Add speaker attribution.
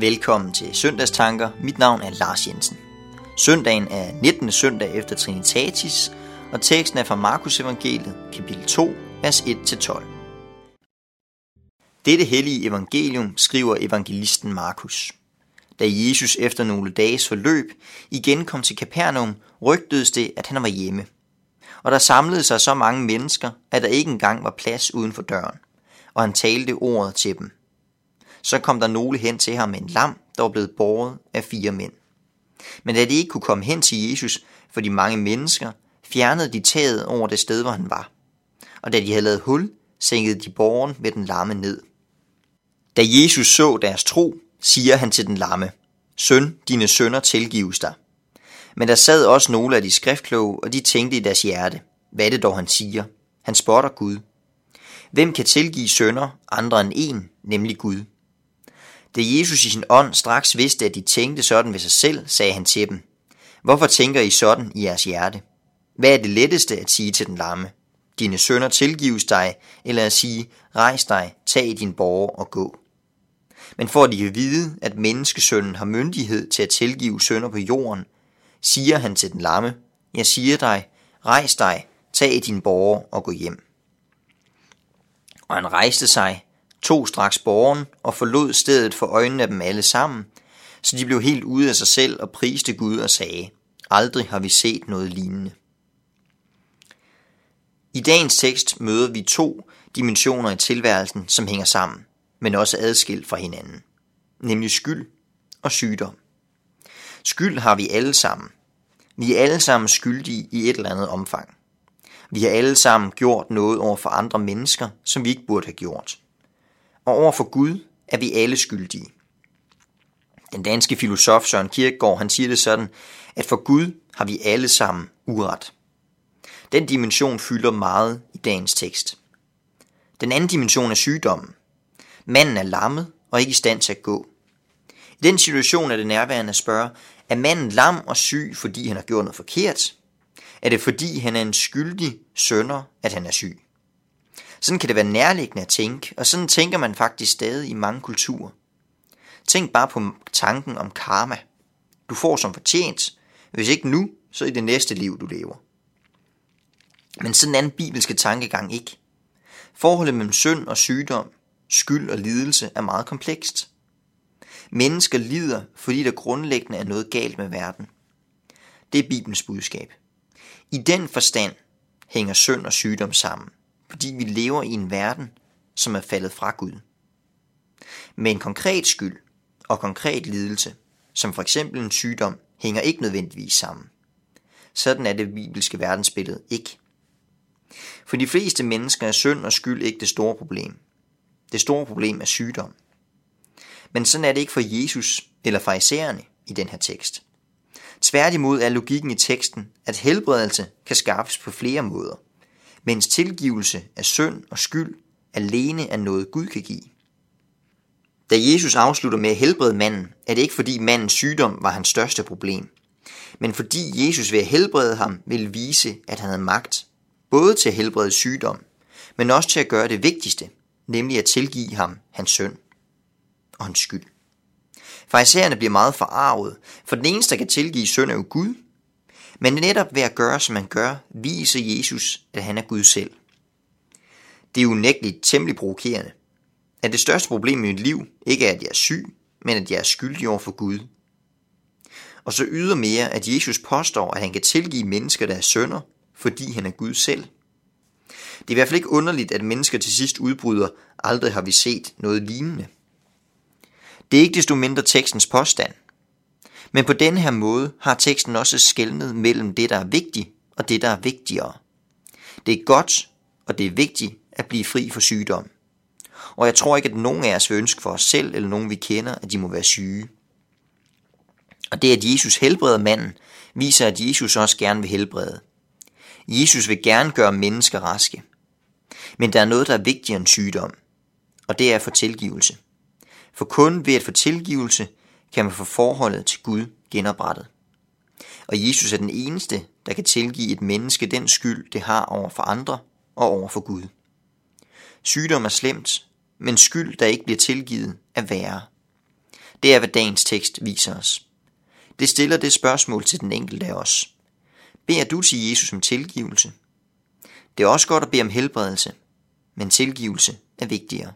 Speaker 1: Velkommen til Søndagstanker. Mit navn er Lars Jensen. Søndagen er 19. søndag efter Trinitatis, og teksten er fra Markus Evangeliet, kapitel 2, vers 1-12. Dette hellige evangelium skriver evangelisten Markus. Da Jesus efter nogle dages forløb igen kom til Kapernaum, rygtedes det, at han var hjemme. Og der samlede sig så mange mennesker, at der ikke engang var plads uden for døren, og han talte ordet til dem. Så kom der nogle hen til ham med en lam, der var blevet båret af fire mænd. Men da de ikke kunne komme hen til Jesus for de mange mennesker, fjernede de taget over det sted, hvor han var. Og da de havde lavet hul, sænkede de borgen med den lamme ned. Da Jesus så deres tro, siger han til den lamme, Søn, dine sønner tilgives dig. Men der sad også nogle af de skriftkloge, og de tænkte i deres hjerte, hvad er det dog han siger? Han spotter Gud. Hvem kan tilgive sønder andre end en, nemlig Gud? Da Jesus i sin ånd straks vidste, at de tænkte sådan ved sig selv, sagde han til dem, Hvorfor tænker I sådan i jeres hjerte? Hvad er det letteste at sige til den lamme? Dine sønner tilgives dig, eller at sige, rejs dig, tag din borger og gå. Men for at de kan vide, at menneskesønnen har myndighed til at tilgive sønder på jorden, siger han til den lamme, jeg siger dig, rejs dig, tag din borger og gå hjem. Og han rejste sig, tog straks borgen og forlod stedet for øjnene af dem alle sammen, så de blev helt ude af sig selv og priste Gud og sagde, aldrig har vi set noget lignende. I dagens tekst møder vi to dimensioner i tilværelsen, som hænger sammen, men også adskilt fra hinanden, nemlig skyld og sygdom. Skyld har vi alle sammen. Vi er alle sammen skyldige i et eller andet omfang. Vi har alle sammen gjort noget over for andre mennesker, som vi ikke burde have gjort og over for Gud er vi alle skyldige. Den danske filosof Søren Kierkegaard han siger det sådan, at for Gud har vi alle sammen uret. Den dimension fylder meget i dagens tekst. Den anden dimension er sygdommen. Manden er lammet og ikke i stand til at gå. I den situation er det nærværende at spørge, er manden lam og syg, fordi han har gjort noget forkert? Er det fordi han er en skyldig sønder, at han er syg? Sådan kan det være nærliggende at tænke, og sådan tænker man faktisk stadig i mange kulturer. Tænk bare på tanken om karma. Du får som fortjent, hvis ikke nu, så i det næste liv, du lever. Men sådan en anden bibelske tankegang ikke. Forholdet mellem synd og sygdom, skyld og lidelse er meget komplekst. Mennesker lider, fordi der grundlæggende er noget galt med verden. Det er Bibelens budskab. I den forstand hænger synd og sygdom sammen fordi vi lever i en verden, som er faldet fra Gud. Men en konkret skyld og konkret lidelse, som for eksempel en sygdom, hænger ikke nødvendigvis sammen. Sådan er det bibelske verdensbillede ikke. For de fleste mennesker er synd og skyld ikke det store problem. Det store problem er sygdom. Men sådan er det ikke for Jesus eller farisæerne i den her tekst. Tværtimod er logikken i teksten, at helbredelse kan skaffes på flere måder – mens tilgivelse af synd og skyld alene er noget Gud kan give. Da Jesus afslutter med at helbrede manden, er det ikke fordi mandens sygdom var hans største problem, men fordi Jesus ved at helbrede ham vil vise, at han havde magt, både til at helbrede sygdom, men også til at gøre det vigtigste, nemlig at tilgive ham hans synd og hans skyld. Farisæerne bliver meget forarvet, for den eneste, der kan tilgive synd, er jo Gud, men netop ved at gøre, som man gør, viser Jesus, at han er Gud selv. Det er unægteligt temmelig provokerende. At det største problem i mit liv ikke er, at jeg er syg, men at jeg er skyldig over for Gud. Og så ydermere, at Jesus påstår, at han kan tilgive mennesker deres sønder, fordi han er Gud selv. Det er i hvert fald ikke underligt, at mennesker til sidst udbryder, aldrig har vi set noget lignende. Det er ikke desto mindre tekstens påstand. Men på den her måde har teksten også skældnet mellem det, der er vigtigt, og det, der er vigtigere. Det er godt, og det er vigtigt at blive fri for sygdom. Og jeg tror ikke, at nogen af os vil ønske for os selv, eller nogen vi kender, at de må være syge. Og det, at Jesus helbreder manden, viser, at Jesus også gerne vil helbrede. Jesus vil gerne gøre mennesker raske. Men der er noget, der er vigtigere end sygdom, og det er at få tilgivelse. For kun ved at få tilgivelse kan man få forholdet til Gud genoprettet. Og Jesus er den eneste, der kan tilgive et menneske den skyld, det har over for andre og over for Gud. Sygdom er slemt, men skyld, der ikke bliver tilgivet, er værre. Det er, hvad dagens tekst viser os. Det stiller det spørgsmål til den enkelte af os. Beder du til Jesus om tilgivelse? Det er også godt at bede om helbredelse, men tilgivelse er vigtigere.